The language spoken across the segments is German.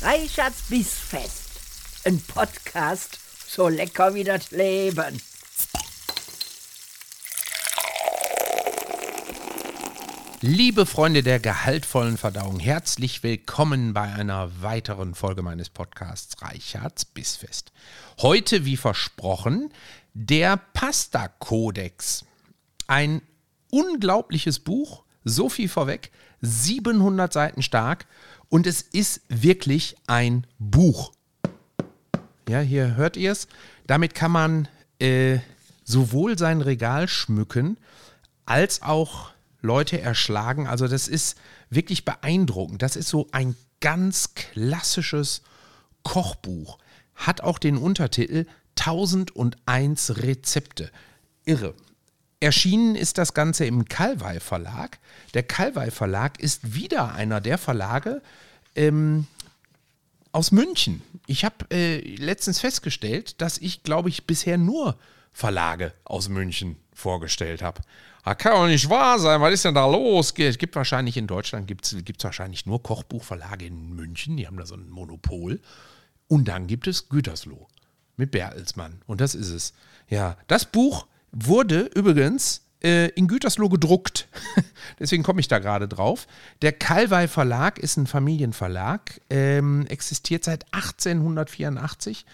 Reichards Bissfest. Ein Podcast so lecker wie das Leben. Liebe Freunde der gehaltvollen Verdauung, herzlich willkommen bei einer weiteren Folge meines Podcasts Reichards Bissfest. Heute, wie versprochen, der Pasta-Kodex. Ein unglaubliches Buch, so viel vorweg, 700 Seiten stark und es ist wirklich ein Buch. Ja, hier hört ihr es. Damit kann man äh, sowohl sein Regal schmücken, als auch Leute erschlagen. Also das ist wirklich beeindruckend. Das ist so ein ganz klassisches Kochbuch. Hat auch den Untertitel 1001 Rezepte. Irre. Erschienen ist das Ganze im Calvai Verlag. Der Calvai Verlag ist wieder einer der Verlage ähm, aus München. Ich habe äh, letztens festgestellt, dass ich, glaube ich, bisher nur Verlage aus München vorgestellt habe. Das kann doch nicht wahr sein. Was ist denn da los? Es gibt wahrscheinlich in Deutschland gibt's, gibt's wahrscheinlich nur Kochbuchverlage in München. Die haben da so ein Monopol. Und dann gibt es Gütersloh mit Bertelsmann. Und das ist es. Ja, das Buch wurde übrigens äh, in Gütersloh gedruckt. Deswegen komme ich da gerade drauf. Der Calvai Verlag ist ein Familienverlag, ähm, existiert seit 1884.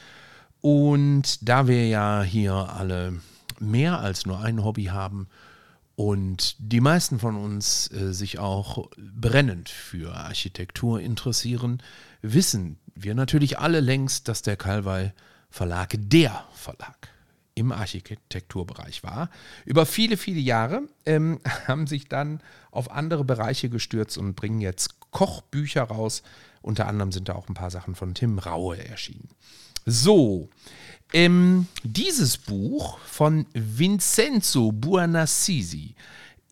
Und da wir ja hier alle mehr als nur ein Hobby haben und die meisten von uns äh, sich auch brennend für Architektur interessieren, wissen wir natürlich alle längst, dass der Calvai Verlag der Verlag im Architekturbereich war. Über viele, viele Jahre ähm, haben sich dann auf andere Bereiche gestürzt und bringen jetzt Kochbücher raus. Unter anderem sind da auch ein paar Sachen von Tim Raue erschienen. So, ähm, dieses Buch von Vincenzo Buonassisi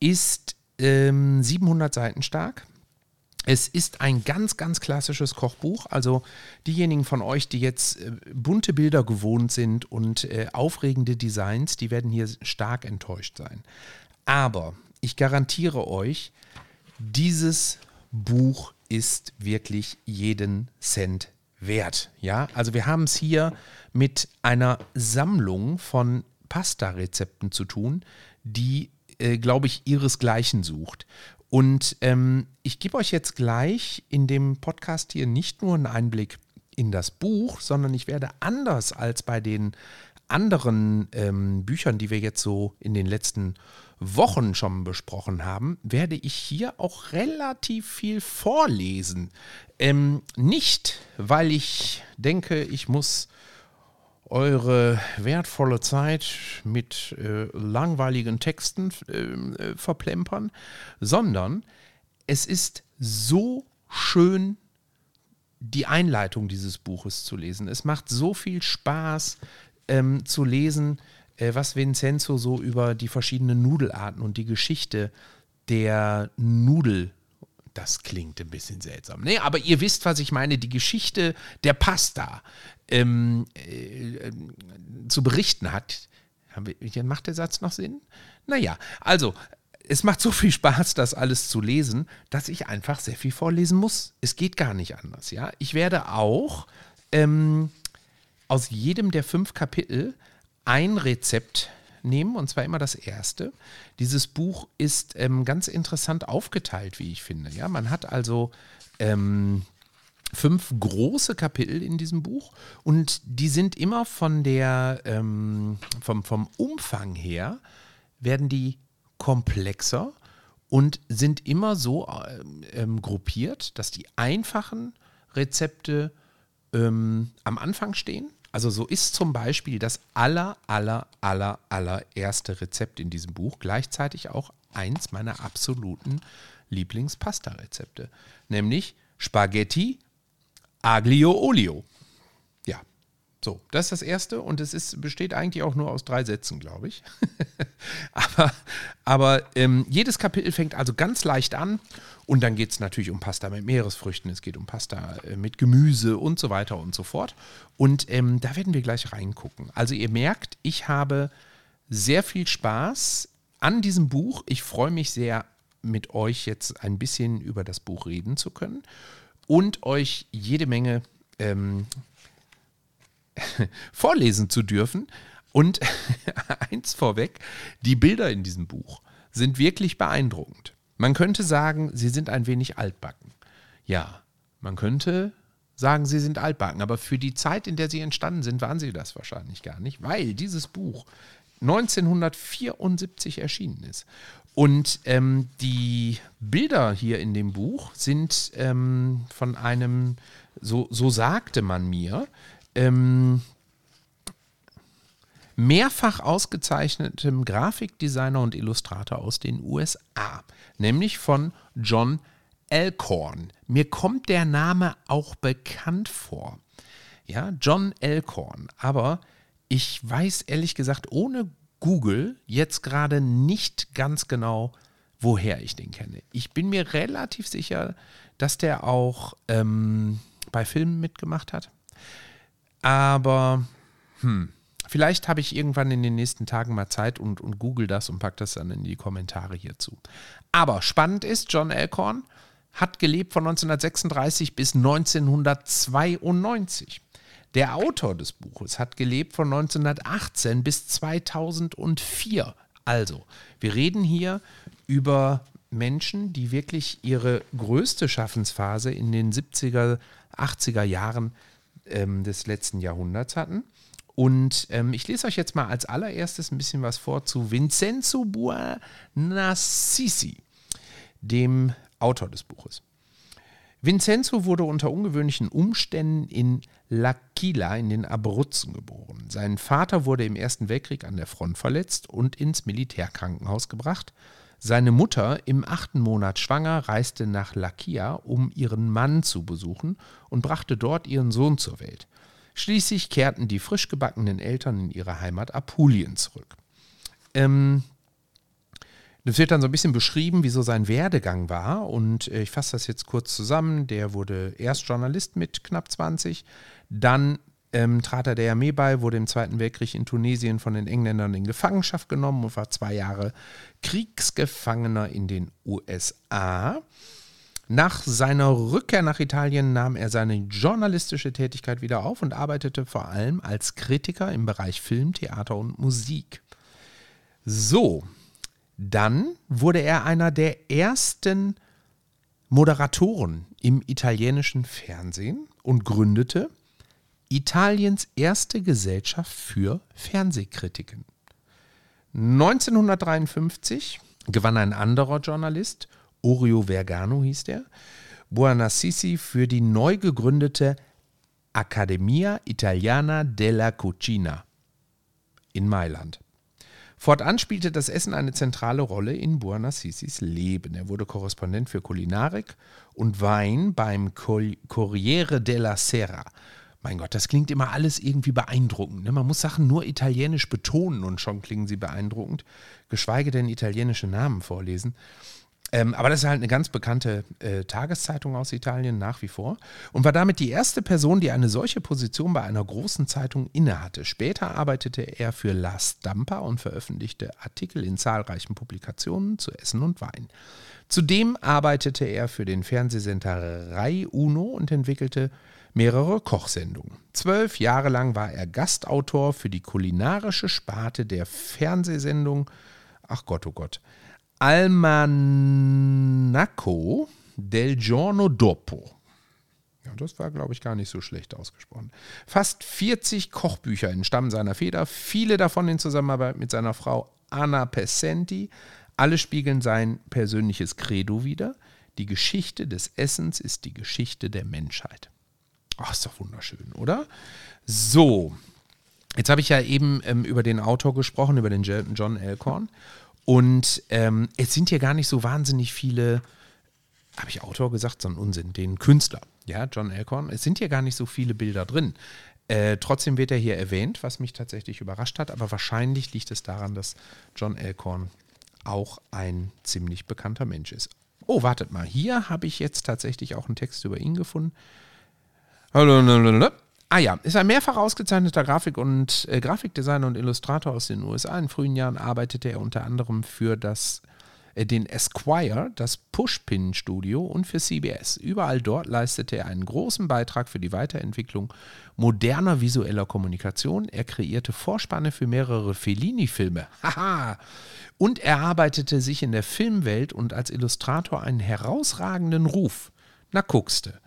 ist ähm, 700 Seiten stark es ist ein ganz, ganz klassisches Kochbuch. Also diejenigen von euch, die jetzt äh, bunte Bilder gewohnt sind und äh, aufregende Designs, die werden hier stark enttäuscht sein. Aber ich garantiere euch, dieses Buch ist wirklich jeden Cent wert. Ja, also wir haben es hier mit einer Sammlung von Pasta-Rezepten zu tun, die, äh, glaube ich, ihresgleichen sucht. Und ähm, ich gebe euch jetzt gleich in dem Podcast hier nicht nur einen Einblick in das Buch, sondern ich werde anders als bei den anderen ähm, Büchern, die wir jetzt so in den letzten Wochen schon besprochen haben, werde ich hier auch relativ viel vorlesen. Ähm, nicht, weil ich denke, ich muss eure wertvolle Zeit mit äh, langweiligen Texten äh, verplempern, sondern es ist so schön, die Einleitung dieses Buches zu lesen. Es macht so viel Spaß ähm, zu lesen, äh, was Vincenzo so über die verschiedenen Nudelarten und die Geschichte der Nudel das klingt ein bisschen seltsam. Nee, aber ihr wisst, was ich meine. Die Geschichte der Pasta ähm, äh, zu berichten hat. Macht der Satz noch Sinn? Naja, also, es macht so viel Spaß, das alles zu lesen, dass ich einfach sehr viel vorlesen muss. Es geht gar nicht anders, ja. Ich werde auch ähm, aus jedem der fünf Kapitel ein Rezept nehmen, und zwar immer das erste. Dieses Buch ist ähm, ganz interessant aufgeteilt, wie ich finde. Ja, man hat also ähm, fünf große Kapitel in diesem Buch und die sind immer von der, ähm, vom, vom Umfang her, werden die komplexer und sind immer so ähm, gruppiert, dass die einfachen Rezepte ähm, am Anfang stehen. Also so ist zum Beispiel das aller, aller, aller, allererste Rezept in diesem Buch gleichzeitig auch eins meiner absoluten Lieblingspasta-Rezepte, nämlich Spaghetti Aglio Olio. Ja, so, das ist das erste und es ist, besteht eigentlich auch nur aus drei Sätzen, glaube ich. aber aber ähm, jedes Kapitel fängt also ganz leicht an und dann geht es natürlich um Pasta mit Meeresfrüchten, es geht um Pasta äh, mit Gemüse und so weiter und so fort. Und ähm, da werden wir gleich reingucken. Also ihr merkt, ich habe sehr viel Spaß an diesem Buch. Ich freue mich sehr, mit euch jetzt ein bisschen über das Buch reden zu können. Und euch jede Menge ähm, vorlesen zu dürfen. Und eins vorweg, die Bilder in diesem Buch sind wirklich beeindruckend. Man könnte sagen, sie sind ein wenig altbacken. Ja, man könnte sagen, sie sind altbacken, aber für die Zeit, in der sie entstanden sind, waren sie das wahrscheinlich gar nicht, weil dieses Buch 1974 erschienen ist. Und ähm, die Bilder hier in dem Buch sind ähm, von einem, so, so sagte man mir, ähm, mehrfach ausgezeichnetem Grafikdesigner und Illustrator aus den USA, nämlich von John Elkhorn. Mir kommt der Name auch bekannt vor. Ja, John Elkhorn. Aber ich weiß ehrlich gesagt ohne Google jetzt gerade nicht ganz genau, woher ich den kenne. Ich bin mir relativ sicher, dass der auch ähm, bei Filmen mitgemacht hat. Aber hm, vielleicht habe ich irgendwann in den nächsten Tagen mal Zeit und, und google das und packe das dann in die Kommentare hierzu. Aber spannend ist, John Elkhorn hat gelebt von 1936 bis 1992. Der Autor des Buches hat gelebt von 1918 bis 2004. Also, wir reden hier über Menschen, die wirklich ihre größte Schaffensphase in den 70er, 80er Jahren ähm, des letzten Jahrhunderts hatten. Und ähm, ich lese euch jetzt mal als allererstes ein bisschen was vor zu Vincenzo Buonassisi, dem Autor des Buches. Vincenzo wurde unter ungewöhnlichen Umständen in L'Aquila in den Abruzzen geboren. Sein Vater wurde im Ersten Weltkrieg an der Front verletzt und ins Militärkrankenhaus gebracht. Seine Mutter, im achten Monat schwanger, reiste nach Lakia, um ihren Mann zu besuchen und brachte dort ihren Sohn zur Welt. Schließlich kehrten die frisch gebackenen Eltern in ihre Heimat Apulien zurück. Ähm, das wird dann so ein bisschen beschrieben, wie so sein Werdegang war. Und äh, ich fasse das jetzt kurz zusammen. Der wurde erst Journalist mit knapp 20, dann ähm, trat er der Armee bei, wurde im Zweiten Weltkrieg in Tunesien von den Engländern in Gefangenschaft genommen und war zwei Jahre Kriegsgefangener in den USA. Nach seiner Rückkehr nach Italien nahm er seine journalistische Tätigkeit wieder auf und arbeitete vor allem als Kritiker im Bereich Film, Theater und Musik. So, dann wurde er einer der ersten Moderatoren im italienischen Fernsehen und gründete Italiens erste Gesellschaft für Fernsehkritiken. 1953 gewann ein anderer Journalist, Orio Vergano hieß der, Buonassisi für die neu gegründete Accademia Italiana della Cucina in Mailand. Fortan spielte das Essen eine zentrale Rolle in Buonassisis Leben. Er wurde Korrespondent für Kulinarik und Wein beim Corriere della Sera. Mein Gott, das klingt immer alles irgendwie beeindruckend. Ne? Man muss Sachen nur italienisch betonen und schon klingen sie beeindruckend, geschweige denn italienische Namen vorlesen. Ähm, aber das ist halt eine ganz bekannte äh, Tageszeitung aus Italien nach wie vor und war damit die erste Person, die eine solche Position bei einer großen Zeitung innehatte. Später arbeitete er für La Stampa und veröffentlichte Artikel in zahlreichen Publikationen zu Essen und Wein. Zudem arbeitete er für den Fernsehsender Rai Uno und entwickelte mehrere Kochsendungen. Zwölf Jahre lang war er Gastautor für die kulinarische Sparte der Fernsehsendung. Ach Gott, oh Gott. Almanacco del Giorno Dopo. Ja, das war, glaube ich, gar nicht so schlecht ausgesprochen. Fast 40 Kochbücher entstammen seiner Feder, viele davon in Zusammenarbeit mit seiner Frau Anna Pessenti. Alle spiegeln sein persönliches Credo wider. Die Geschichte des Essens ist die Geschichte der Menschheit. Ach, ist doch wunderschön, oder? So, jetzt habe ich ja eben ähm, über den Autor gesprochen, über den John Elkhorn. Und ähm, es sind hier gar nicht so wahnsinnig viele, habe ich Autor gesagt, so ein Unsinn, den Künstler, ja, John Elkhorn. Es sind hier gar nicht so viele Bilder drin. Äh, trotzdem wird er hier erwähnt, was mich tatsächlich überrascht hat, aber wahrscheinlich liegt es daran, dass John Elkhorn auch ein ziemlich bekannter Mensch ist. Oh, wartet mal, hier habe ich jetzt tatsächlich auch einen Text über ihn gefunden. Ah ja, ist ein mehrfach ausgezeichneter Grafik- und äh, Grafikdesigner und Illustrator aus den USA. In frühen Jahren arbeitete er unter anderem für das äh, den Esquire, das Pushpin-Studio und für CBS. Überall dort leistete er einen großen Beitrag für die Weiterentwicklung moderner visueller Kommunikation. Er kreierte Vorspanne für mehrere Fellini-Filme. Haha! Und er arbeitete sich in der Filmwelt und als Illustrator einen herausragenden Ruf. Na guckste.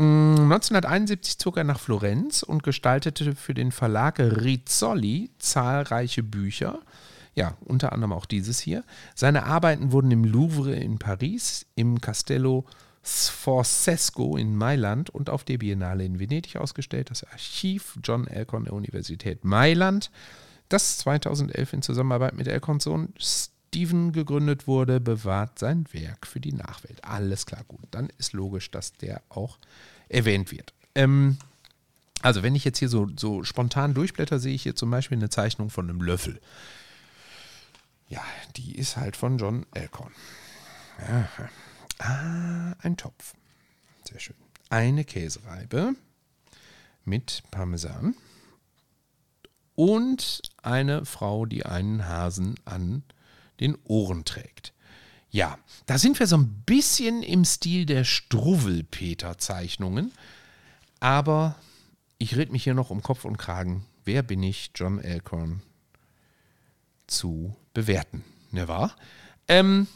1971 mm, zog er nach Florenz und gestaltete für den Verlag Rizzoli zahlreiche Bücher. Ja, unter anderem auch dieses hier. Seine Arbeiten wurden im Louvre in Paris, im Castello Sforzesco in Mailand und auf der Biennale in Venedig ausgestellt. Das Archiv John Elcon der Universität Mailand das 2011 in Zusammenarbeit mit Elkons Sohn Steven gegründet wurde, bewahrt sein Werk für die Nachwelt. Alles klar, gut. Dann ist logisch, dass der auch erwähnt wird. Ähm, also, wenn ich jetzt hier so, so spontan durchblätter, sehe ich hier zum Beispiel eine Zeichnung von einem Löffel. Ja, die ist halt von John Elkhorn. Aha. Ah, ein Topf. Sehr schön. Eine Käsereibe mit Parmesan und eine Frau, die einen Hasen an den Ohren trägt. Ja, da sind wir so ein bisschen im Stil der Struwwelpeter-Zeichnungen. Aber ich rede mich hier noch um Kopf und Kragen. Wer bin ich, John Elkhorn, zu bewerten? Ne wahr? Ähm,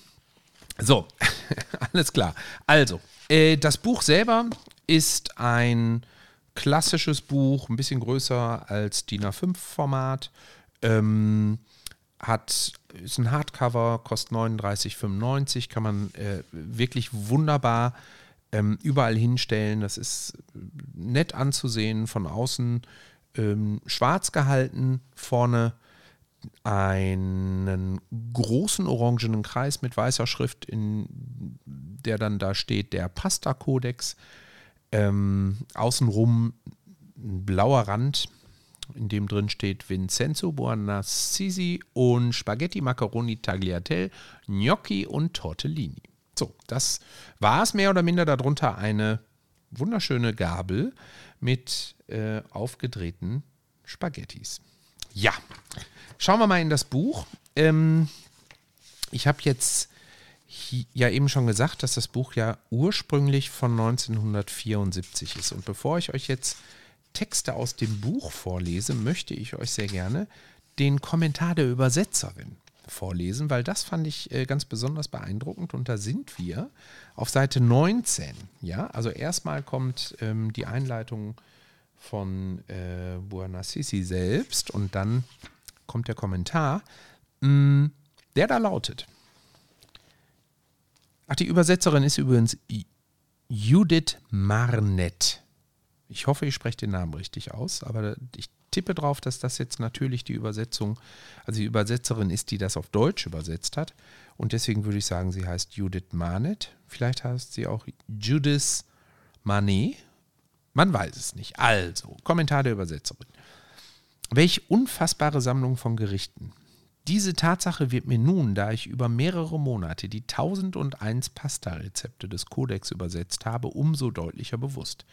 so, alles klar. Also, äh, das Buch selber ist ein klassisches Buch, ein bisschen größer als DIN A5-Format. Ähm, hat, ist ein Hardcover, kostet 39,95, kann man äh, wirklich wunderbar ähm, überall hinstellen. Das ist nett anzusehen, von außen ähm, schwarz gehalten, vorne einen großen orangenen Kreis mit weißer Schrift, in der dann da steht der Pasta-Kodex. Ähm, außenrum ein blauer Rand, in dem drin steht Vincenzo Buonassisi und Spaghetti Macaroni Tagliatelle, Gnocchi und Tortellini. So, das war es mehr oder minder. Darunter eine wunderschöne Gabel mit äh, aufgedrehten Spaghettis. Ja, schauen wir mal in das Buch. Ähm, ich habe jetzt ja eben schon gesagt, dass das Buch ja ursprünglich von 1974 ist. Und bevor ich euch jetzt Texte aus dem Buch vorlese, möchte ich euch sehr gerne den Kommentar der Übersetzerin vorlesen, weil das fand ich äh, ganz besonders beeindruckend. Und da sind wir auf Seite 19. Ja, also erstmal kommt ähm, die Einleitung von äh, Buonassisi selbst und dann kommt der Kommentar, mh, mm, der da lautet. Ach, die Übersetzerin ist übrigens Judith Marnet. Ich hoffe, ich spreche den Namen richtig aus, aber ich tippe drauf, dass das jetzt natürlich die Übersetzung, also die Übersetzerin ist, die das auf Deutsch übersetzt hat. Und deswegen würde ich sagen, sie heißt Judith Marnet. Vielleicht heißt sie auch Judith Manet. Man weiß es nicht. Also, Kommentar der Übersetzerin. Welch unfassbare Sammlung von Gerichten. Diese Tatsache wird mir nun, da ich über mehrere Monate die 1001 Pasta-Rezepte des Kodex übersetzt habe, umso deutlicher bewusst.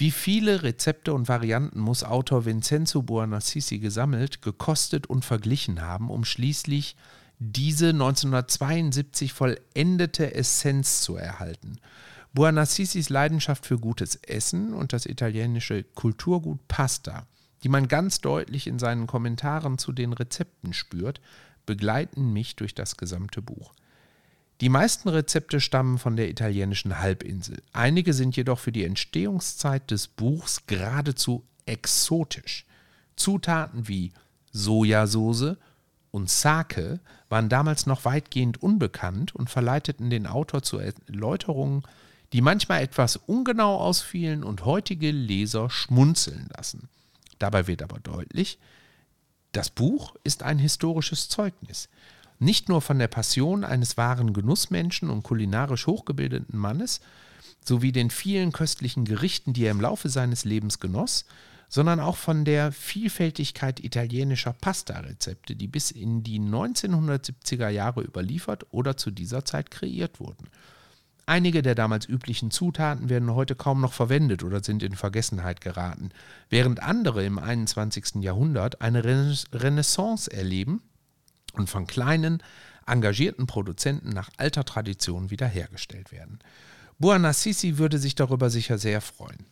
Wie viele Rezepte und Varianten muss Autor Vincenzo Buonassisi gesammelt, gekostet und verglichen haben, um schließlich diese 1972 vollendete Essenz zu erhalten? Buonassisis Leidenschaft für gutes Essen und das italienische Kulturgut Pasta – die man ganz deutlich in seinen Kommentaren zu den Rezepten spürt, begleiten mich durch das gesamte Buch. Die meisten Rezepte stammen von der italienischen Halbinsel. Einige sind jedoch für die Entstehungszeit des Buchs geradezu exotisch. Zutaten wie Sojasauce und Sake waren damals noch weitgehend unbekannt und verleiteten den Autor zu Erläuterungen, die manchmal etwas ungenau ausfielen und heutige Leser schmunzeln lassen. Dabei wird aber deutlich, das Buch ist ein historisches Zeugnis. Nicht nur von der Passion eines wahren Genussmenschen und kulinarisch hochgebildeten Mannes, sowie den vielen köstlichen Gerichten, die er im Laufe seines Lebens genoss, sondern auch von der Vielfältigkeit italienischer Pasta-Rezepte, die bis in die 1970er Jahre überliefert oder zu dieser Zeit kreiert wurden. Einige der damals üblichen Zutaten werden heute kaum noch verwendet oder sind in Vergessenheit geraten, während andere im 21. Jahrhundert eine Renaissance erleben und von kleinen, engagierten Produzenten nach alter Tradition wiederhergestellt werden. Buanassisi würde sich darüber sicher sehr freuen.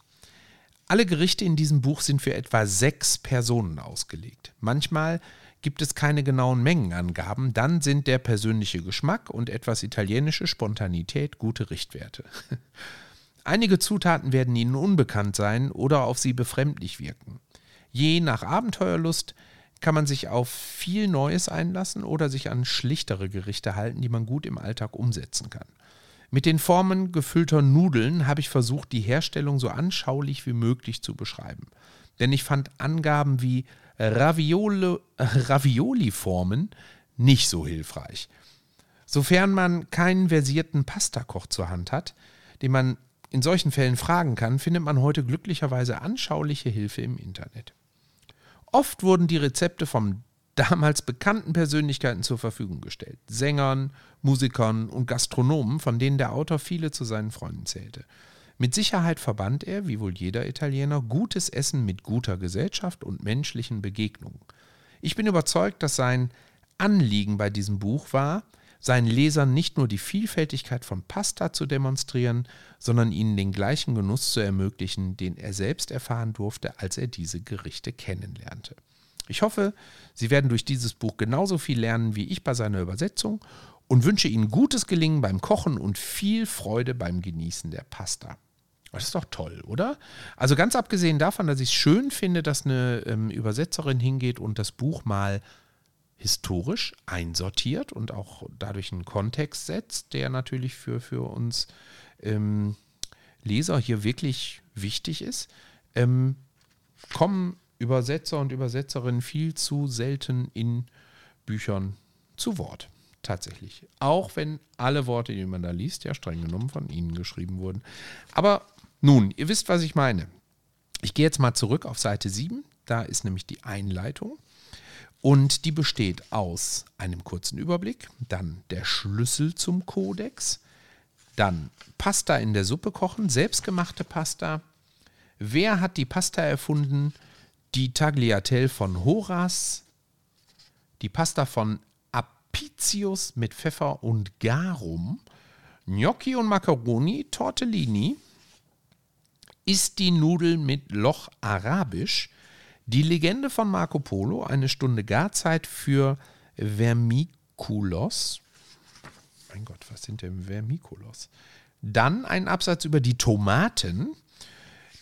Alle Gerichte in diesem Buch sind für etwa sechs Personen ausgelegt. Manchmal gibt es keine genauen Mengenangaben, dann sind der persönliche Geschmack und etwas italienische Spontanität gute Richtwerte. Einige Zutaten werden Ihnen unbekannt sein oder auf Sie befremdlich wirken. Je nach Abenteuerlust kann man sich auf viel Neues einlassen oder sich an schlichtere Gerichte halten, die man gut im Alltag umsetzen kann. Mit den Formen gefüllter Nudeln habe ich versucht, die Herstellung so anschaulich wie möglich zu beschreiben. Denn ich fand Angaben wie Ravioli-Formen nicht so hilfreich. Sofern man keinen versierten Pastakoch zur Hand hat, den man in solchen Fällen fragen kann, findet man heute glücklicherweise anschauliche Hilfe im Internet. Oft wurden die Rezepte von damals bekannten Persönlichkeiten zur Verfügung gestellt. Sängern, Musikern und Gastronomen, von denen der Autor viele zu seinen Freunden zählte. Mit Sicherheit verband er, wie wohl jeder Italiener, gutes Essen mit guter Gesellschaft und menschlichen Begegnungen. Ich bin überzeugt, dass sein Anliegen bei diesem Buch war, seinen Lesern nicht nur die Vielfältigkeit von Pasta zu demonstrieren, sondern ihnen den gleichen Genuss zu ermöglichen, den er selbst erfahren durfte, als er diese Gerichte kennenlernte. Ich hoffe, Sie werden durch dieses Buch genauso viel lernen wie ich bei seiner Übersetzung und wünsche Ihnen gutes Gelingen beim Kochen und viel Freude beim Genießen der Pasta. Das ist doch toll, oder? Also ganz abgesehen davon, dass ich es schön finde, dass eine ähm, Übersetzerin hingeht und das Buch mal historisch einsortiert und auch dadurch einen Kontext setzt, der natürlich für, für uns ähm, Leser hier wirklich wichtig ist, ähm, kommen Übersetzer und Übersetzerinnen viel zu selten in Büchern zu Wort. Tatsächlich. Auch wenn alle Worte, die man da liest, ja streng genommen von Ihnen geschrieben wurden. Aber nun, ihr wisst, was ich meine. Ich gehe jetzt mal zurück auf Seite 7. Da ist nämlich die Einleitung. Und die besteht aus einem kurzen Überblick, dann der Schlüssel zum Kodex, dann Pasta in der Suppe kochen, selbstgemachte Pasta. Wer hat die Pasta erfunden? Die Tagliatelle von Horas, die Pasta von Apicius mit Pfeffer und Garum, Gnocchi und Macaroni, Tortellini, ist die Nudel mit Loch Arabisch, die Legende von Marco Polo, eine Stunde Garzeit für Vermiculos. Mein Gott, was sind denn Vermiculos? Dann ein Absatz über die Tomaten,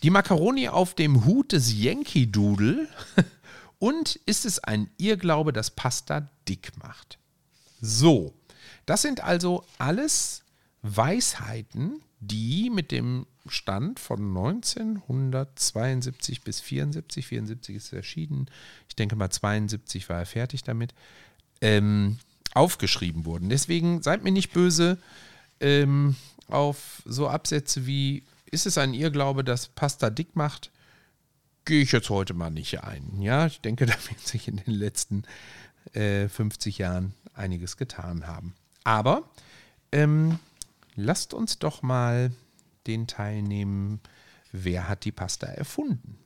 die Macaroni auf dem Hut des Yankee Doodle und ist es ein Irrglaube, dass Pasta dick macht. So, das sind also alles Weisheiten, die mit dem Stand von 1972 bis 74, 74 ist erschienen, ich denke mal 72 war er fertig damit, ähm, aufgeschrieben wurden. Deswegen seid mir nicht böse ähm, auf so Absätze wie, ist es ein Irrglaube, dass Pasta dick macht? Gehe ich jetzt heute mal nicht ein. Ja, ich denke, da wird sich in den letzten äh, 50 Jahren einiges getan haben. Aber ähm, lasst uns doch mal den teilnehmen, wer hat die Pasta erfunden.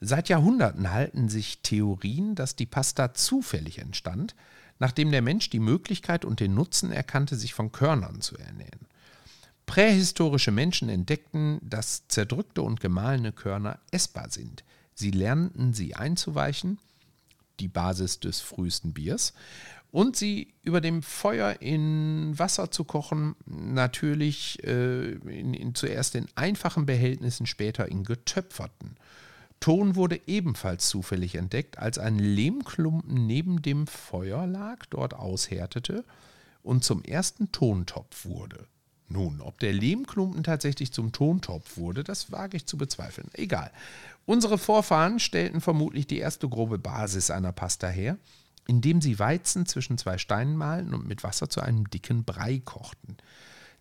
Seit Jahrhunderten halten sich Theorien, dass die Pasta zufällig entstand, nachdem der Mensch die Möglichkeit und den Nutzen erkannte, sich von Körnern zu ernähren. Prähistorische Menschen entdeckten, dass zerdrückte und gemahlene Körner essbar sind. Sie lernten sie einzuweichen, die Basis des frühesten Biers, und sie über dem Feuer in Wasser zu kochen, natürlich äh, in, in, zuerst in einfachen Behältnissen, später in getöpferten. Ton wurde ebenfalls zufällig entdeckt, als ein Lehmklumpen neben dem Feuer lag, dort aushärtete und zum ersten Tontopf wurde. Nun, ob der Lehmklumpen tatsächlich zum Tontopf wurde, das wage ich zu bezweifeln. Egal. Unsere Vorfahren stellten vermutlich die erste grobe Basis einer Pasta her indem sie Weizen zwischen zwei Steinen mahlen und mit Wasser zu einem dicken Brei kochten.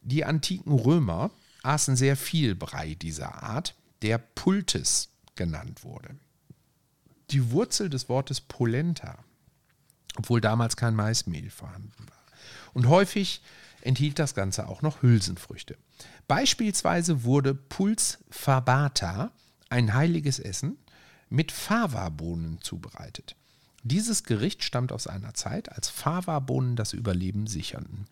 Die antiken Römer aßen sehr viel Brei dieser Art, der Pultes genannt wurde. Die Wurzel des Wortes Polenta, obwohl damals kein Maismehl vorhanden war. Und häufig enthielt das Ganze auch noch Hülsenfrüchte. Beispielsweise wurde Puls fabata, ein heiliges Essen, mit Fava-Bohnen zubereitet. Dieses Gericht stammt aus einer Zeit, als Fava-Bohnen das Überleben sicherten.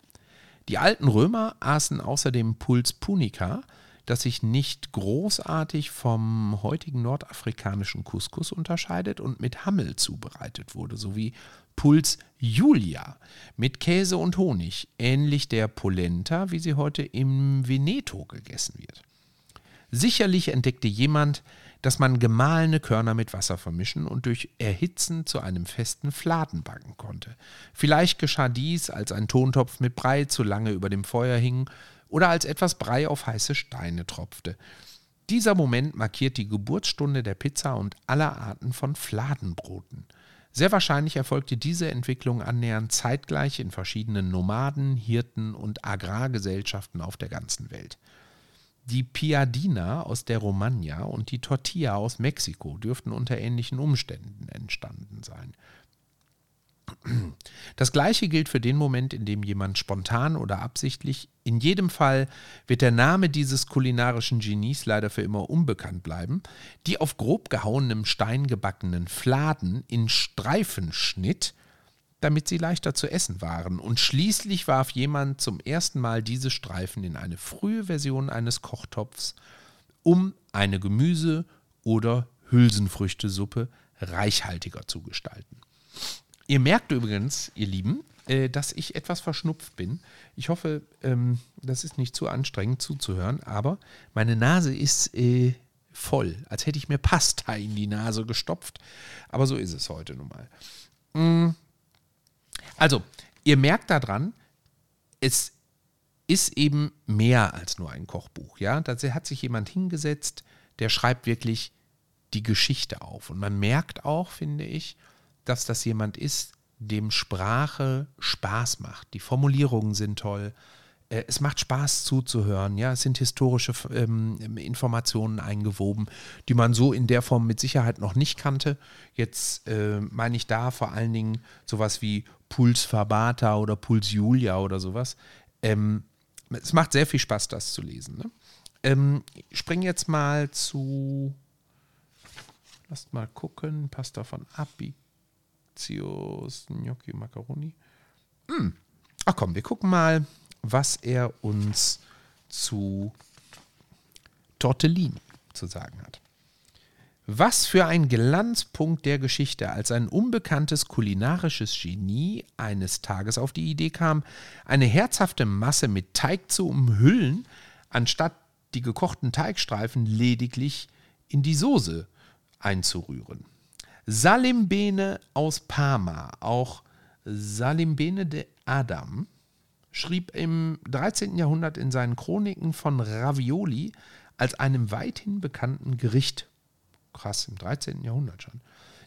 Die alten Römer aßen außerdem Puls punica, das sich nicht großartig vom heutigen nordafrikanischen Couscous unterscheidet und mit Hammel zubereitet wurde, sowie Puls Julia mit Käse und Honig, ähnlich der Polenta, wie sie heute im Veneto gegessen wird. Sicherlich entdeckte jemand, dass man gemahlene Körner mit Wasser vermischen und durch Erhitzen zu einem festen Fladen backen konnte. Vielleicht geschah dies, als ein Tontopf mit Brei zu lange über dem Feuer hing oder als etwas Brei auf heiße Steine tropfte. Dieser Moment markiert die Geburtsstunde der Pizza und aller Arten von Fladenbroten. Sehr wahrscheinlich erfolgte diese Entwicklung annähernd zeitgleich in verschiedenen Nomaden, Hirten und Agrargesellschaften auf der ganzen Welt. Die Piadina aus der Romagna und die Tortilla aus Mexiko dürften unter ähnlichen Umständen entstanden sein. Das gleiche gilt für den Moment, in dem jemand spontan oder absichtlich, in jedem Fall wird der Name dieses kulinarischen Genies leider für immer unbekannt bleiben, die auf grob gehauenem Stein gebackenen Fladen in Streifen schnitt, damit sie leichter zu essen waren, und schließlich warf jemand zum ersten Mal diese Streifen in eine frühe Version eines Kochtopfs, um eine Gemüse- oder Hülsenfrüchtesuppe reichhaltiger zu gestalten. Ihr merkt übrigens, ihr Lieben, äh, dass ich etwas verschnupft bin. Ich hoffe, ähm, das ist nicht zu anstrengend zuzuhören, aber meine Nase ist äh, voll, als hätte ich mir Pasta in die Nase gestopft. Aber so ist es heute nun mal. Also, ihr merkt daran, es ist eben mehr als nur ein Kochbuch. Ja, da hat sich jemand hingesetzt, der schreibt wirklich die Geschichte auf. Und man merkt auch, finde ich, dass das jemand ist, dem Sprache Spaß macht. Die Formulierungen sind toll. Äh, es macht Spaß zuzuhören. Ja, es sind historische ähm, Informationen eingewoben, die man so in der Form mit Sicherheit noch nicht kannte. Jetzt äh, meine ich da vor allen Dingen sowas wie Puls Fabata oder Puls Julia oder sowas. Ähm, es macht sehr viel Spaß, das zu lesen. Ne? Ähm, ich springe jetzt mal zu. Lasst mal gucken. Pasta von Abi Pistazios, Gnocchi, Macaroni. Hm. Ach komm, wir gucken mal, was er uns zu Tortellini zu sagen hat. Was für ein Glanzpunkt der Geschichte, als ein unbekanntes kulinarisches Genie eines Tages auf die Idee kam, eine herzhafte Masse mit Teig zu umhüllen, anstatt die gekochten Teigstreifen lediglich in die Soße einzurühren. Salimbene aus Parma, auch Salimbene de Adam, schrieb im 13. Jahrhundert in seinen Chroniken von Ravioli als einem weithin bekannten Gericht. Krass, im 13. Jahrhundert schon.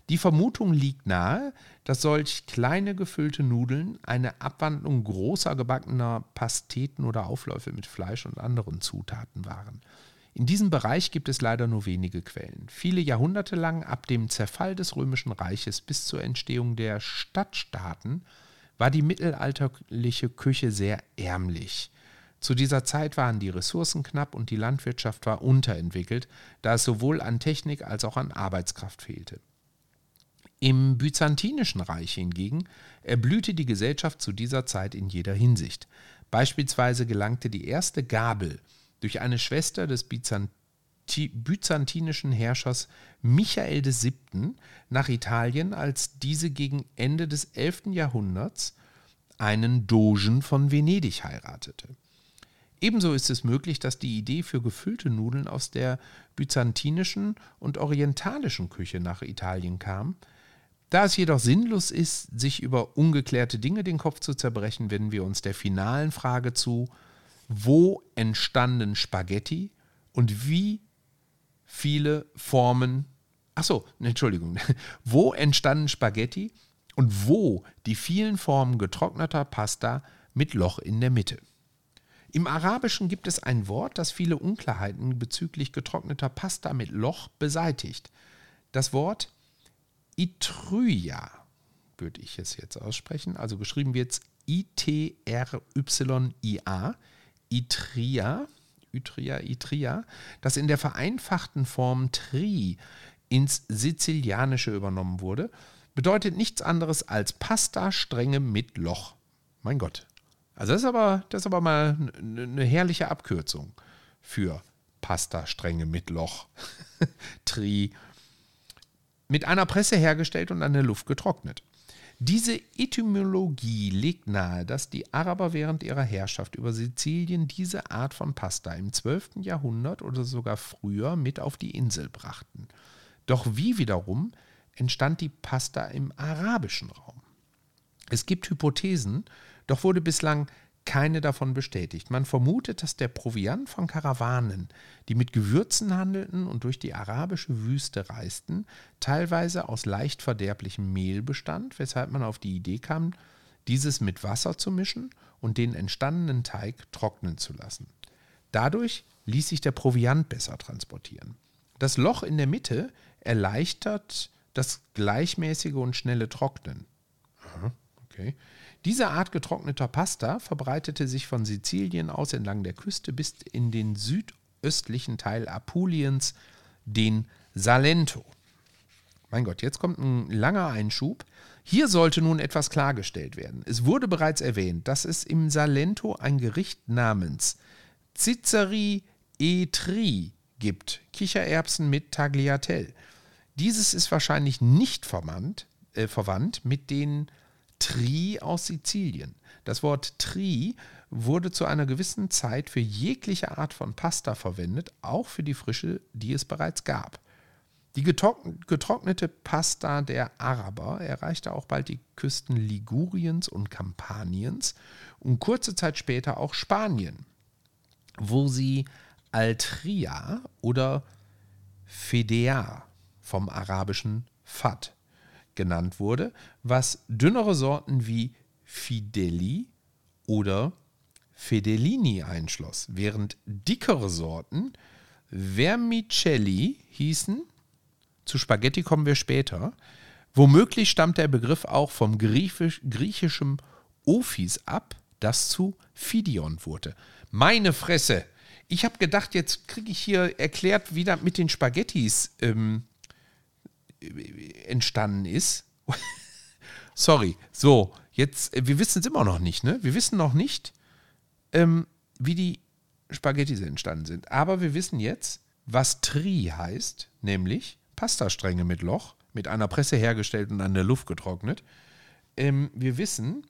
Die Vermutung liegt nahe, dass solch kleine gefüllte Nudeln eine Abwandlung großer gebackener Pasteten oder Aufläufe mit Fleisch und anderen Zutaten waren. In diesem Bereich gibt es leider nur wenige Quellen. Viele Jahrhunderte lang, ab dem Zerfall des Römischen Reiches bis zur Entstehung der Stadtstaaten, war die mittelalterliche Küche sehr ärmlich. Zu dieser Zeit waren die Ressourcen knapp und die Landwirtschaft war unterentwickelt, da es sowohl an Technik als auch an Arbeitskraft fehlte. Im Byzantinischen Reich hingegen erblühte die Gesellschaft zu dieser Zeit in jeder Hinsicht. Beispielsweise gelangte die erste Gabel durch eine Schwester des Byzanti byzantinischen Herrschers Michael VII. nach Italien, als diese gegen Ende des 11. Jahrhunderts einen Dogen von Venedig heiratete. Ebenso ist es möglich, dass die Idee für gefüllte Nudeln aus der byzantinischen und orientalischen Küche nach Italien kam. Da es jedoch sinnlos ist, sich über ungeklärte Dinge den Kopf zu zerbrechen, wenden wir uns der finalen Frage zu, wo entstanden Spaghetti und wie viele Formen, ach so, Entschuldigung, wo entstanden Spaghetti und wo die vielen Formen getrockneter Pasta mit Loch in der Mitte. Im Arabischen gibt es ein Wort, das viele Unklarheiten bezüglich getrockneter Pasta mit Loch beseitigt. Das Wort Itryja würde ich es jetzt aussprechen. Also geschrieben wird es I-T-R-Y-I-A. Itria, Itria, Itria, das in der vereinfachten Form Tri ins Sizilianische übernommen wurde, bedeutet nichts anderes als Pasta-Stränge mit Loch. Mein Gott. Also das ist aber, das ist aber mal eine herrliche Abkürzung für Pasta-Stränge mit Loch. Tri. Mit einer Presse hergestellt und an der Luft getrocknet. Diese Etymologie legt nahe, dass die Araber während ihrer Herrschaft über Sizilien diese Art von Pasta im 12. Jahrhundert oder sogar früher mit auf die Insel brachten. Doch wie wiederum entstand die Pasta im arabischen Raum? Es gibt Hypothesen, doch wurde bislang keine davon bestätigt. Man vermutet, dass der Proviant von Karawanen, die mit Gewürzen handelten und durch die arabische Wüste reisten, teilweise aus leicht verderblichem Mehl bestand, weshalb man auf die Idee kam, dieses mit Wasser zu mischen und den entstandenen Teig trocknen zu lassen. Dadurch ließ sich der Proviant besser transportieren. Das Loch in der Mitte erleichtert das gleichmäßige und schnelle Trocknen. Okay. Diese Art getrockneter Pasta verbreitete sich von Sizilien aus entlang der Küste bis in den südöstlichen Teil Apuliens, den Salento. Mein Gott, jetzt kommt ein langer Einschub. Hier sollte nun etwas klargestellt werden. Es wurde bereits erwähnt, dass es im Salento ein Gericht namens Ciceri e Tri gibt, Kichererbsen mit Tagliatelle. Dieses ist wahrscheinlich nicht verwandt, äh, verwandt mit den Tri aus Sizilien. Das Wort Tri wurde zu einer gewissen Zeit für jegliche Art von Pasta verwendet, auch für die Frische, die es bereits gab. Die getrocknete Pasta der Araber erreichte auch bald die Küsten Liguriens und Kampaniens und kurze Zeit später auch Spanien, wo sie Altria oder Fedea vom arabischen Fad genannt wurde, was dünnere Sorten wie Fideli oder Fedellini einschloss, während dickere Sorten Vermicelli hießen. Zu Spaghetti kommen wir später. Womöglich stammt der Begriff auch vom Griechisch, griechischen Ophis ab, das zu Fidion wurde. Meine Fresse! Ich habe gedacht, jetzt kriege ich hier erklärt, wie das mit den Spaghettis ähm, entstanden ist. Sorry, so, jetzt, äh, wir wissen es immer noch nicht, ne? Wir wissen noch nicht, ähm, wie die Spaghettis entstanden sind. Aber wir wissen jetzt, was Tri heißt, nämlich Pastastränge mit Loch, mit einer Presse hergestellt und an der Luft getrocknet. Ähm, wir wissen,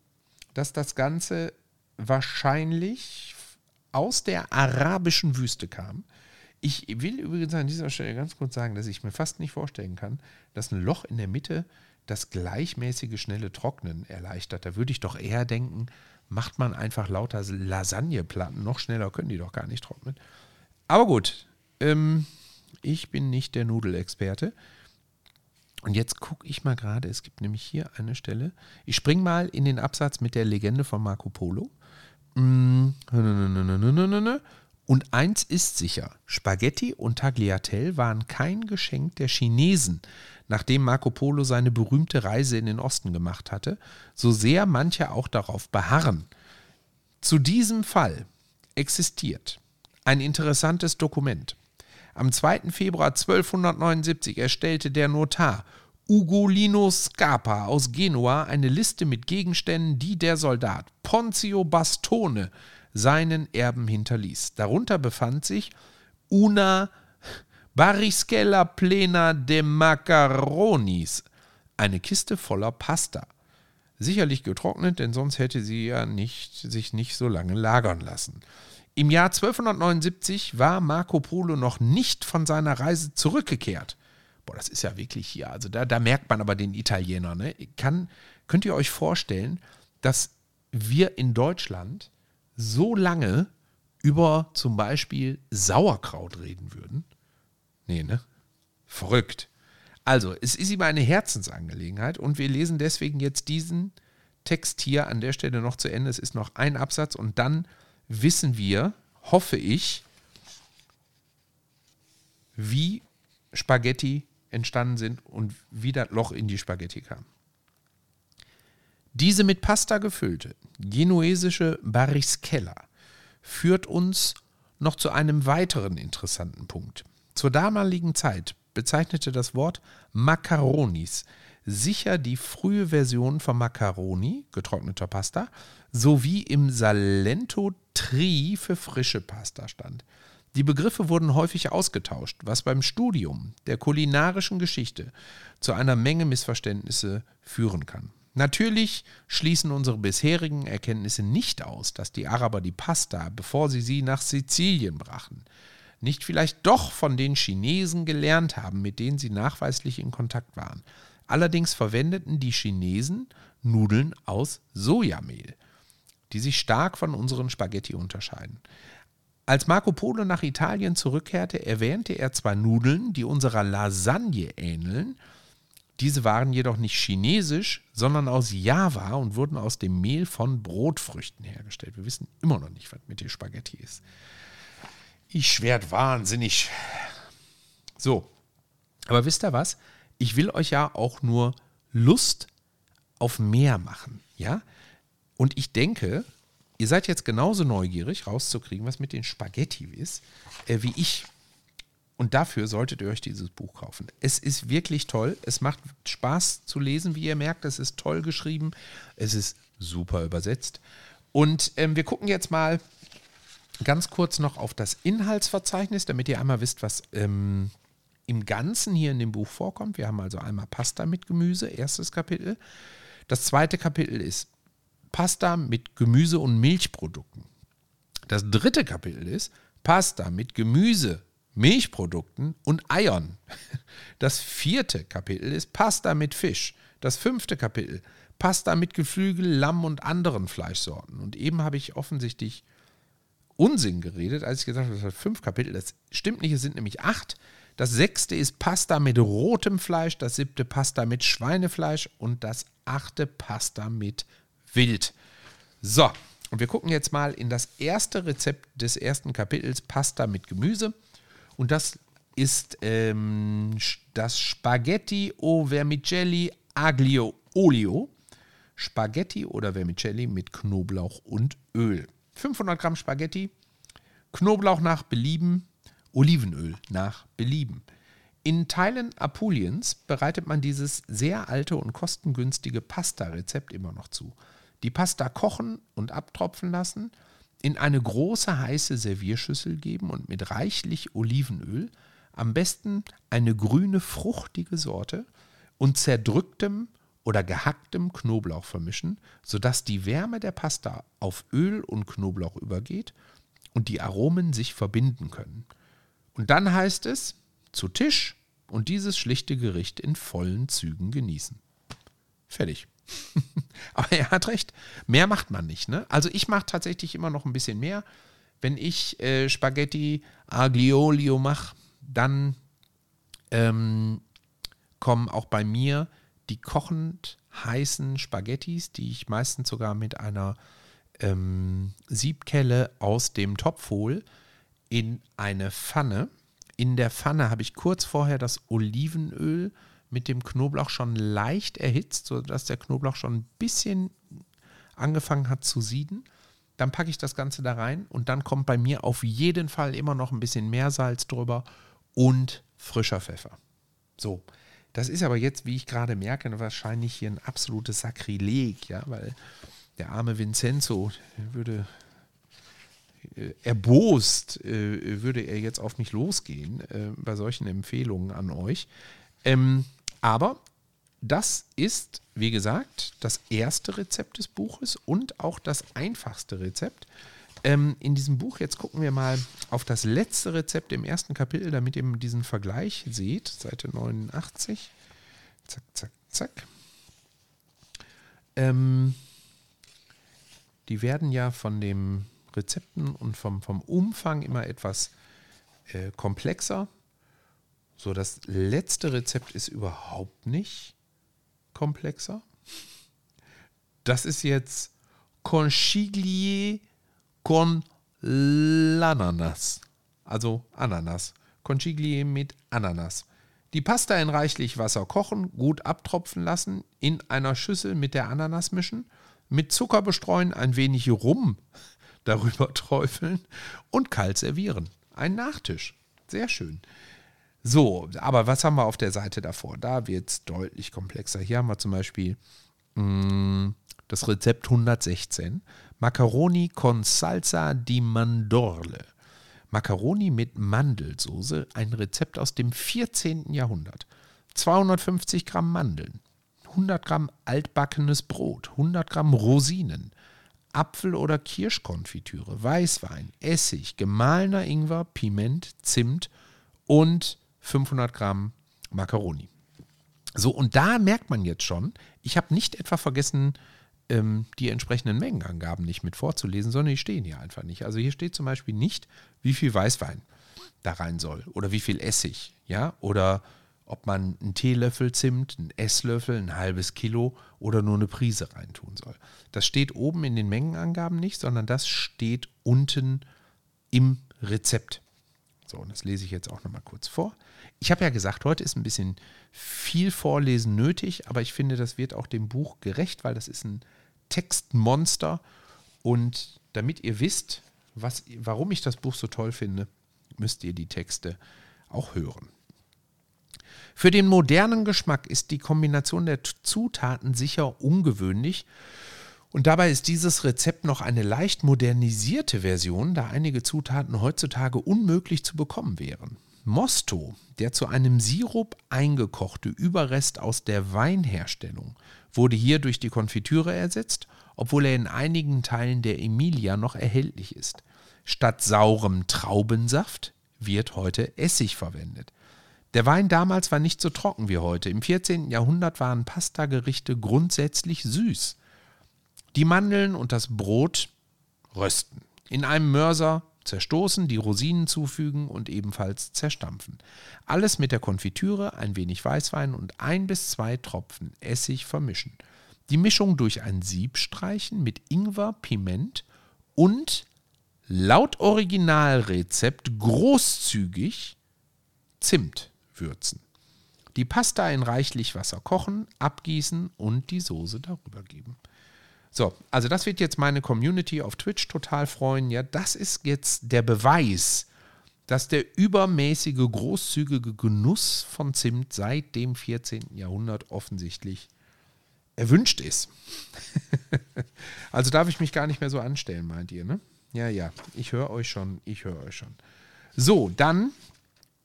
dass das Ganze wahrscheinlich aus der arabischen Wüste kam. Ich will übrigens an dieser Stelle ganz kurz sagen, dass ich mir fast nicht vorstellen kann, dass ein Loch in der Mitte das gleichmäßige, schnelle Trocknen erleichtert. Da würde ich doch eher denken, macht man einfach lauter Lasagneplatten. Noch schneller können die doch gar nicht trocknen. Aber gut, ähm, ich bin nicht der Nudelexperte. Und jetzt gucke ich mal gerade, es gibt nämlich hier eine Stelle. Ich springe mal in den Absatz mit der Legende von Marco Polo. Mm, und eins ist sicher, Spaghetti und Tagliatelle waren kein Geschenk der Chinesen, nachdem Marco Polo seine berühmte Reise in den Osten gemacht hatte, so sehr manche auch darauf beharren. Zu diesem Fall existiert ein interessantes Dokument. Am 2. Februar 1279 erstellte der Notar Ugolino Scapa aus Genua eine Liste mit Gegenständen, die der Soldat Ponzio Bastone seinen Erben hinterließ. Darunter befand sich una Barischella plena de Macaronis, eine Kiste voller Pasta. Sicherlich getrocknet, denn sonst hätte sie ja nicht, sich nicht so lange lagern lassen. Im Jahr 1279 war Marco Polo noch nicht von seiner Reise zurückgekehrt. Boah, das ist ja wirklich hier. Also da, da merkt man aber den Italiener. Ne? Kann, könnt ihr euch vorstellen, dass wir in Deutschland so lange über zum Beispiel Sauerkraut reden würden. Nee, ne? Verrückt. Also, es ist ihm eine Herzensangelegenheit und wir lesen deswegen jetzt diesen Text hier an der Stelle noch zu Ende. Es ist noch ein Absatz und dann wissen wir, hoffe ich, wie Spaghetti entstanden sind und wie das Loch in die Spaghetti kam. Diese mit Pasta gefüllte genuesische Barischella führt uns noch zu einem weiteren interessanten Punkt. Zur damaligen Zeit bezeichnete das Wort Macaronis sicher die frühe Version von Macaroni, getrockneter Pasta, sowie im Salento Tri für frische Pasta stand. Die Begriffe wurden häufig ausgetauscht, was beim Studium der kulinarischen Geschichte zu einer Menge Missverständnisse führen kann. Natürlich schließen unsere bisherigen Erkenntnisse nicht aus, dass die Araber die Pasta, bevor sie sie nach Sizilien brachten, nicht vielleicht doch von den Chinesen gelernt haben, mit denen sie nachweislich in Kontakt waren. Allerdings verwendeten die Chinesen Nudeln aus Sojamehl, die sich stark von unseren Spaghetti unterscheiden. Als Marco Polo nach Italien zurückkehrte, erwähnte er zwar Nudeln, die unserer Lasagne ähneln, diese waren jedoch nicht chinesisch, sondern aus Java und wurden aus dem Mehl von Brotfrüchten hergestellt. Wir wissen immer noch nicht, was mit den Spaghetti ist. Ich werde wahnsinnig. So, aber wisst ihr was? Ich will euch ja auch nur Lust auf mehr machen, ja? Und ich denke, ihr seid jetzt genauso neugierig rauszukriegen, was mit den Spaghetti ist, äh, wie ich. Und dafür solltet ihr euch dieses Buch kaufen. Es ist wirklich toll. Es macht Spaß zu lesen, wie ihr merkt. Es ist toll geschrieben. Es ist super übersetzt. Und ähm, wir gucken jetzt mal ganz kurz noch auf das Inhaltsverzeichnis, damit ihr einmal wisst, was ähm, im Ganzen hier in dem Buch vorkommt. Wir haben also einmal Pasta mit Gemüse, erstes Kapitel. Das zweite Kapitel ist Pasta mit Gemüse und Milchprodukten. Das dritte Kapitel ist Pasta mit Gemüse, Milchprodukten und Eiern. Das vierte Kapitel ist Pasta mit Fisch. Das fünfte Kapitel Pasta mit Geflügel, Lamm und anderen Fleischsorten. Und eben habe ich offensichtlich Unsinn geredet, als ich gesagt habe, das hat fünf Kapitel. Das stimmt nicht, es sind nämlich acht. Das sechste ist Pasta mit rotem Fleisch, das siebte Pasta mit Schweinefleisch und das achte Pasta mit Wild. So, und wir gucken jetzt mal in das erste Rezept des ersten Kapitels Pasta mit Gemüse. Und das ist ähm, das Spaghetti o Vermicelli Aglio Olio. Spaghetti oder Vermicelli mit Knoblauch und Öl. 500 Gramm Spaghetti, Knoblauch nach Belieben, Olivenöl nach Belieben. In Teilen Apuliens bereitet man dieses sehr alte und kostengünstige Pasta-Rezept immer noch zu. Die Pasta kochen und abtropfen lassen, in eine große heiße Servierschüssel geben und mit reichlich Olivenöl, am besten eine grüne fruchtige Sorte und zerdrücktem oder gehacktem Knoblauch vermischen, sodass die Wärme der Pasta auf Öl und Knoblauch übergeht und die Aromen sich verbinden können. Und dann heißt es zu Tisch und dieses schlichte Gericht in vollen Zügen genießen. Fertig. Aber er hat recht. Mehr macht man nicht. Ne? Also ich mache tatsächlich immer noch ein bisschen mehr. Wenn ich äh, Spaghetti Aglio mache, dann ähm, kommen auch bei mir die kochend heißen Spaghettis, die ich meistens sogar mit einer ähm, Siebkelle aus dem Topf hole, in eine Pfanne. In der Pfanne habe ich kurz vorher das Olivenöl mit dem Knoblauch schon leicht erhitzt, sodass der Knoblauch schon ein bisschen angefangen hat zu sieden. Dann packe ich das Ganze da rein und dann kommt bei mir auf jeden Fall immer noch ein bisschen Meersalz drüber und frischer Pfeffer. So, das ist aber jetzt, wie ich gerade merke, wahrscheinlich hier ein absolutes Sakrileg, ja, weil der arme Vincenzo würde äh, erbost, äh, würde er jetzt auf mich losgehen äh, bei solchen Empfehlungen an euch. Ähm, aber das ist, wie gesagt, das erste Rezept des Buches und auch das einfachste Rezept. Ähm, in diesem Buch, jetzt gucken wir mal auf das letzte Rezept im ersten Kapitel, damit ihr diesen Vergleich seht. Seite 89. Zack, zack, zack. Ähm, die werden ja von den Rezepten und vom, vom Umfang immer etwas äh, komplexer. So, das letzte Rezept ist überhaupt nicht komplexer. Das ist jetzt Conchiglie con l'ananas. Also Ananas. Conchiglie mit Ananas. Die Pasta in reichlich Wasser kochen, gut abtropfen lassen, in einer Schüssel mit der Ananas mischen, mit Zucker bestreuen, ein wenig Rum darüber träufeln und kalt servieren. Ein Nachtisch. Sehr schön. So, aber was haben wir auf der Seite davor? Da wird es deutlich komplexer. Hier haben wir zum Beispiel mh, mm, das Rezept 116. Macaroni con salsa di mandorle. Macaroni mit Mandelsoße, ein Rezept aus dem 14. Jahrhundert. 250 Gramm Mandeln, 100 Gramm altbackenes Brot, 100 Gramm Rosinen, Apfel- oder Kirschkonfitüre, Weißwein, Essig, gemahlener Ingwer, Piment, Zimt und 500 Gramm Macaroni. So, und da merkt man jetzt schon, ich habe nicht etwa vergessen, ähm, die entsprechenden Mengenangaben nicht mit vorzulesen, sondern die stehen hier einfach nicht. Also hier steht zum Beispiel nicht, wie viel Weißwein da rein soll oder wie viel Essig, ja, oder ob man einen Teelöffel Zimt, einen Esslöffel, ein halbes Kilo oder nur eine Prise reintun soll. Das steht oben in den Mengenangaben nicht, sondern das steht unten im Rezept. So, und das lese ich jetzt auch nochmal kurz vor. Ich habe ja gesagt, heute ist ein bisschen viel Vorlesen nötig, aber ich finde, das wird auch dem Buch gerecht, weil das ist ein Textmonster. Und damit ihr wisst, was, warum ich das Buch so toll finde, müsst ihr die Texte auch hören. Für den modernen Geschmack ist die Kombination der Zutaten sicher ungewöhnlich. Und dabei ist dieses Rezept noch eine leicht modernisierte Version, da einige Zutaten heutzutage unmöglich zu bekommen wären. Mosto, der zu einem Sirup eingekochte Überrest aus der Weinherstellung, wurde hier durch die Konfitüre ersetzt, obwohl er in einigen Teilen der Emilia noch erhältlich ist. Statt saurem Traubensaft wird heute Essig verwendet. Der Wein damals war nicht so trocken wie heute. Im 14. Jahrhundert waren Pastagerichte grundsätzlich süß. Die Mandeln und das Brot rösten. In einem Mörser zerstoßen, die Rosinen zufügen und ebenfalls zerstampfen. Alles mit der Konfitüre, ein wenig Weißwein und ein bis zwei Tropfen Essig vermischen. Die Mischung durch ein Sieb streichen mit Ingwer, Piment und laut Originalrezept großzügig Zimt würzen. Die Pasta in reichlich Wasser kochen, abgießen und die Soße darüber geben. So, also das wird jetzt meine Community auf Twitch total freuen. Ja, das ist jetzt der Beweis, dass der übermäßige, großzügige Genuss von Zimt seit dem 14. Jahrhundert offensichtlich erwünscht ist. also darf ich mich gar nicht mehr so anstellen, meint ihr, ne? Ja, ja, ich höre euch schon, ich höre euch schon. So, dann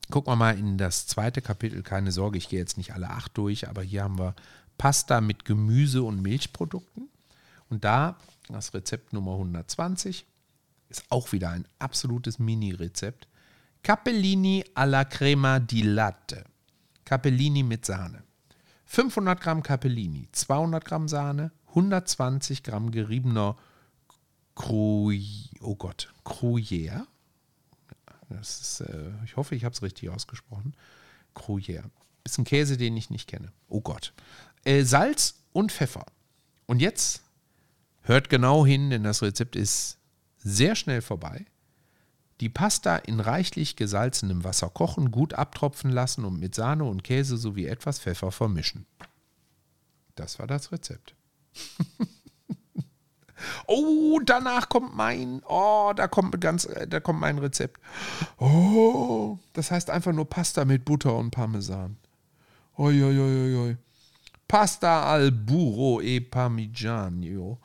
Gucken wir mal in das zweite Kapitel. Keine Sorge, ich gehe jetzt nicht alle acht durch, aber hier haben wir Pasta mit Gemüse und Milchprodukten. Und da das Rezept Nummer 120 ist auch wieder ein absolutes Mini-Rezept. Capellini alla crema di latte. Capellini mit Sahne. 500 Gramm Capellini, 200 Gramm Sahne, 120 Gramm geriebener Gruyère, oh Gott, Gruyère, das ist, äh, ich hoffe, ich habe es richtig ausgesprochen. Gruyère. Ist ein Käse, den ich nicht kenne. Oh Gott. Äh, Salz und Pfeffer. Und jetzt hört genau hin, denn das Rezept ist sehr schnell vorbei. Die Pasta in reichlich gesalzenem Wasser kochen, gut abtropfen lassen und mit Sahne und Käse sowie etwas Pfeffer vermischen. Das war das Rezept. Oh, danach kommt mein, oh, da kommt ganz, da kommt mein Rezept. Oh, das heißt einfach nur Pasta mit Butter und Parmesan. Oi, oi, oi, oi. Pasta al burro e parmigiano.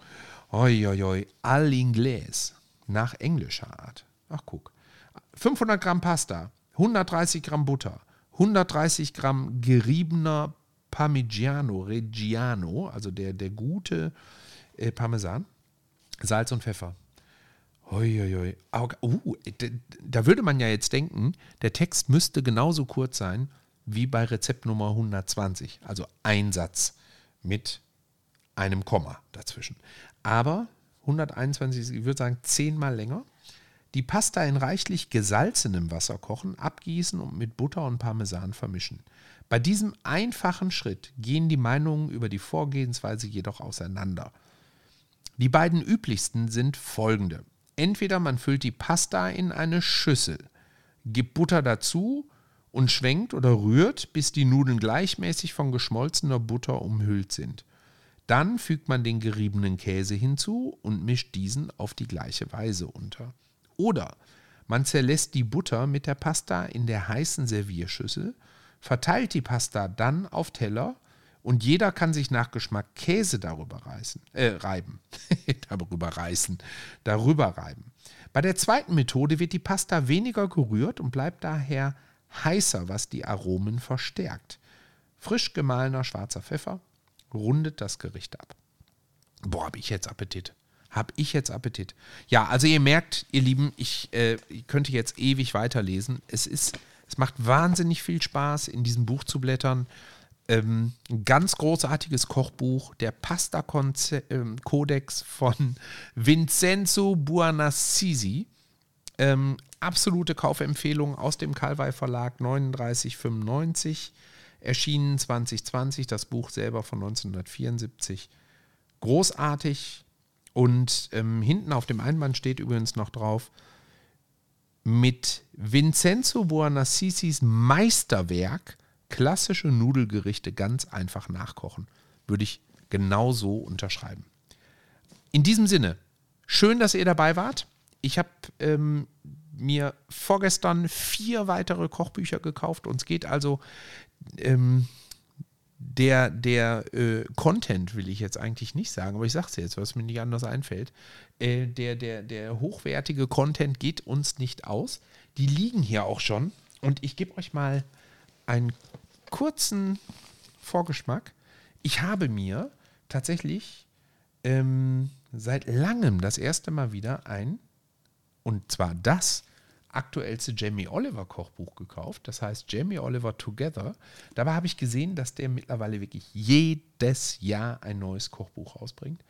Oi. Al inglés. Nach englischer Art. Ach, guck. 500 Gramm Pasta, 130 Gramm Butter, 130 Gramm geriebener Parmigiano Reggiano, also der, der gute äh, Parmesan, Salz und Pfeffer. Uiuiui. Uh, da würde man ja jetzt denken, der Text müsste genauso kurz sein wie bei Rezept Nummer 120. Also ein Satz mit einem Komma dazwischen. Aber 121, ich würde sagen, zehnmal länger. Die Pasta in reichlich gesalzenem Wasser kochen, abgießen und mit Butter und Parmesan vermischen. Bei diesem einfachen Schritt gehen die Meinungen über die Vorgehensweise jedoch auseinander. Die beiden üblichsten sind folgende. Entweder man füllt die Pasta in eine Schüssel, gibt Butter dazu und schwenkt oder rührt, bis die Nudeln gleichmäßig von geschmolzener Butter umhüllt sind. Dann fügt man den geriebenen Käse hinzu und mischt diesen auf die gleiche Weise unter. Oder Man zerlässt die Butter mit der Pasta in der heißen Servierschüssel, verteilt die Pasta dann auf Teller und jeder kann sich nach Geschmack Käse darüber reißen, äh, reiben. darüber reißen, darüber reiben. Bei der zweiten Methode wird die Pasta weniger gerührt und bleibt daher heißer, was die Aromen verstärkt. Frisch gemahlener schwarzer Pfeffer rundet das Gericht ab. Boah, habe ich jetzt Appetit. Habe ich jetzt Appetit. Ja, also ihr merkt, ihr Lieben, ich, äh, könnte jetzt ewig weiterlesen. Es ist, es macht wahnsinnig viel Spaß, in diesem Buch zu blättern. Ähm, ein ganz großartiges Kochbuch, der Pasta ähm, von Vincenzo Buonassisi. Ähm, absolute Kaufempfehlung aus dem Calvai Verlag 3995, erschienen 2020, das Buch selber von 1974. Großartig. Und ähm, hinten auf dem Einband steht übrigens noch drauf, mit Vincenzo Buonassisis Meisterwerk klassische Nudelgerichte ganz einfach nachkochen. Würde ich genauso unterschreiben. In diesem Sinne, schön, dass ihr dabei wart. Ich habe ähm, mir vorgestern vier weitere Kochbücher gekauft. Uns geht also ähm, der, der äh, Content, will ich jetzt eigentlich nicht sagen, aber ich sage es jetzt, was mir nicht anders einfällt. Äh, der, der, der hochwertige Content geht uns nicht aus. Die liegen hier auch schon. Und ich gebe euch mal einen kurzen Vorgeschmack. Ich habe mir tatsächlich ähm, seit langem das erste Mal wieder ein, und zwar das aktuellste Jamie Oliver Kochbuch gekauft. Das heißt Jamie Oliver Together. Dabei habe ich gesehen, dass der mittlerweile wirklich jedes Jahr ein neues Kochbuch rausbringt.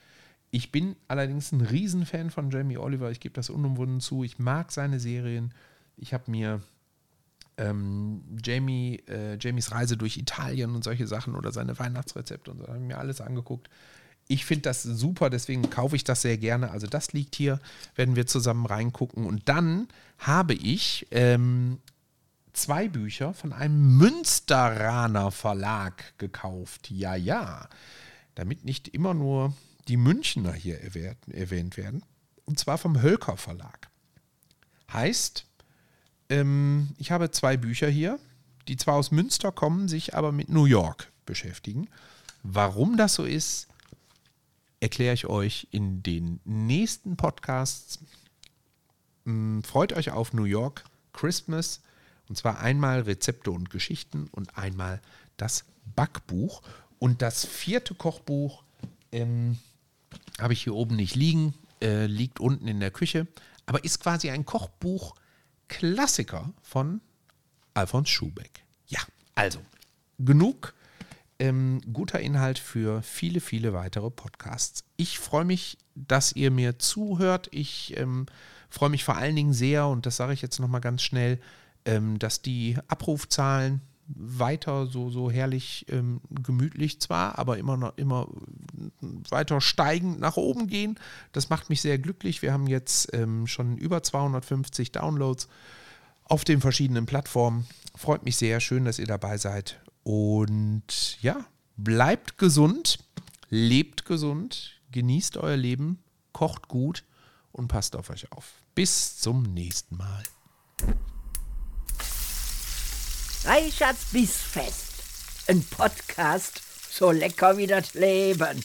Ich bin allerdings ein Riesenfan von Jamie Oliver. Ich gebe das unumwunden zu. Ich mag seine Serien. Ich habe mir ähm, Jamie, äh, Jamies Reise durch Italien und solche Sachen oder seine Weihnachtsrezepte und so, habe mir alles angeguckt. Ich finde das super, deswegen kaufe ich das sehr gerne. Also das liegt hier, werden wir zusammen reingucken. Und dann habe ich ähm, zwei Bücher von einem Münsteraner Verlag gekauft. Ja, ja. Damit nicht immer nur die Münchner hier erwähnt werden. Und zwar vom Hölker Verlag. Heißt ähm, ich habe zwei Bücher hier, die zwar aus Münster kommen, sich aber mit New York beschäftigen. Warum das so ist, erkläre ich euch in den nächsten Podcasts. Ähm, freut euch auf New York Christmas. Und zwar einmal Rezepte und Geschichten und einmal das Backbuch. Und das vierte Kochbuch ähm, habe ich hier oben nicht liegen, äh, liegt unten in der Küche, aber ist quasi ein Kochbuch Klassiker von Alfons Schubeck. Ja, also genug ähm, guter Inhalt für viele, viele weitere Podcasts. Ich freue mich, dass ihr mir zuhört. Ich ähm, freue mich vor allen Dingen sehr, und das sage ich jetzt nochmal ganz schnell, ähm, dass die Abrufzahlen weiter so, so herrlich ähm, gemütlich zwar, aber immer noch immer weiter steigend nach oben gehen. Das macht mich sehr glücklich. Wir haben jetzt ähm, schon über 250 Downloads auf den verschiedenen Plattformen. Freut mich sehr, schön, dass ihr dabei seid. Und ja, bleibt gesund, lebt gesund, genießt euer Leben, kocht gut und passt auf euch auf. Bis zum nächsten Mal. Reichards Bissfest. Ein Podcast so lecker wie das Leben.